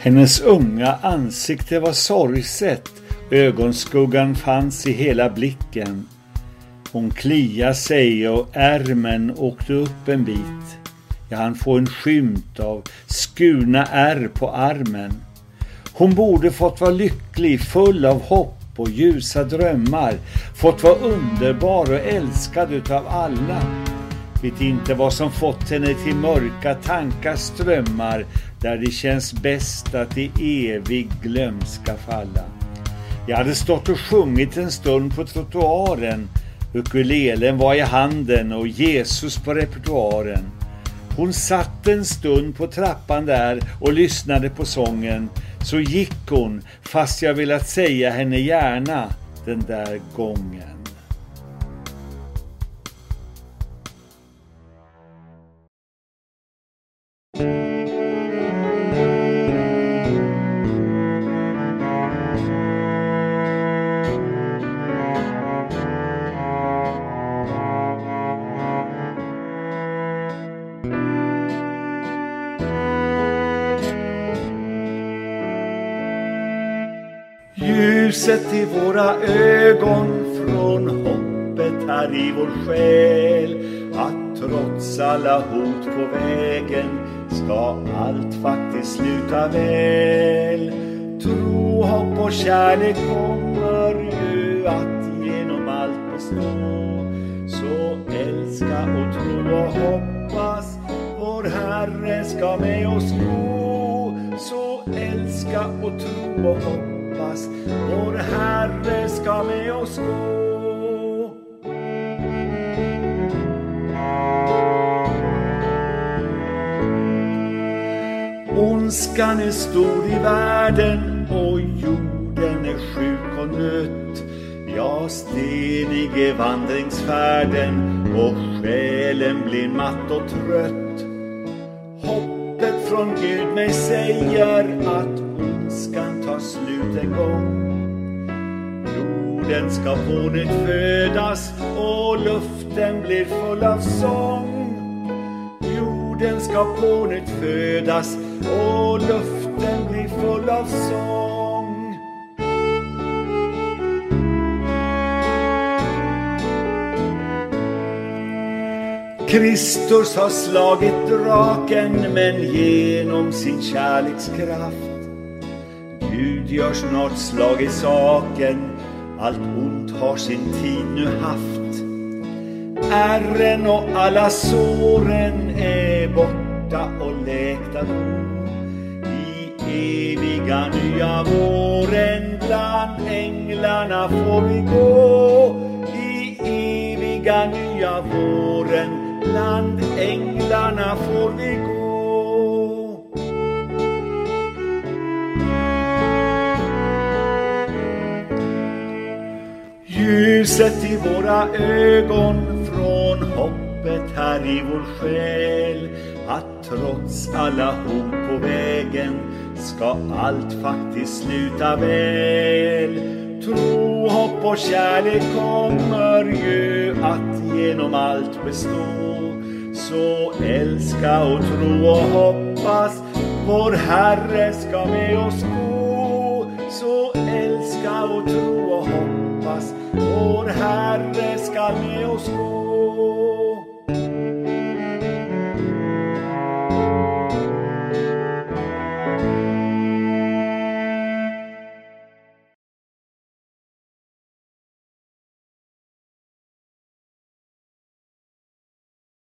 Hennes unga ansikte var sorgset, ögonskuggan fanns i hela blicken. Hon kliade sig och ärmen åkte upp en bit. Jag hann få en skymt av skurna ärr på armen. Hon borde fått vara lycklig, full av hopp och ljusa drömmar, fått vara underbar och älskad utav alla. Vet inte vad som fått henne till mörka tankar strömmar där det känns bäst att i evig glömska falla. Jag hade stått och sjungit en stund på trottoaren. Ukulelen var i handen och Jesus på repertoaren. Hon satt en stund på trappan där och lyssnade på sången. Så gick hon, fast jag velat säga henne gärna den där gången. Ljuset i våra ögon från hoppet här i vår själ att trots alla hot på vägen ska allt faktiskt sluta väl. Tro, hopp och kärlek kommer ju att genom allt bestå. Så älska och tro och hoppas vår Herre ska med oss gå. Så älska och tro och hoppas hoppas vår Herre ska med oss gå. Ondskan är stor i världen och jorden är sjuk och nött. Ja, stenig är vandringsfärden och själen blir matt och trött. Hoppet från Gud mig säger att ondskan ta slut en gång. Jorden ska på nytt födas och luften blir full av sång. Jorden ska på nytt födas och luften blir full av sång. Kristus har slagit draken men genom sin kärlekskraft Gud gör snart slag i saken, allt ont har sin tid nu haft. Ärren och alla såren är borta och läkta då. I eviga nya våren bland änglarna får vi gå. I eviga nya våren bland änglarna får vi gå. Ljuset i våra ögon från hoppet här i vår själ att trots alla hot på vägen ska allt faktiskt sluta väl. Tro, hopp och kärlek kommer ju att genom allt bestå. Så älska och tro och hoppas vår Herre ska med oss gå. Så älska och tro vår Herre skall med oss gå.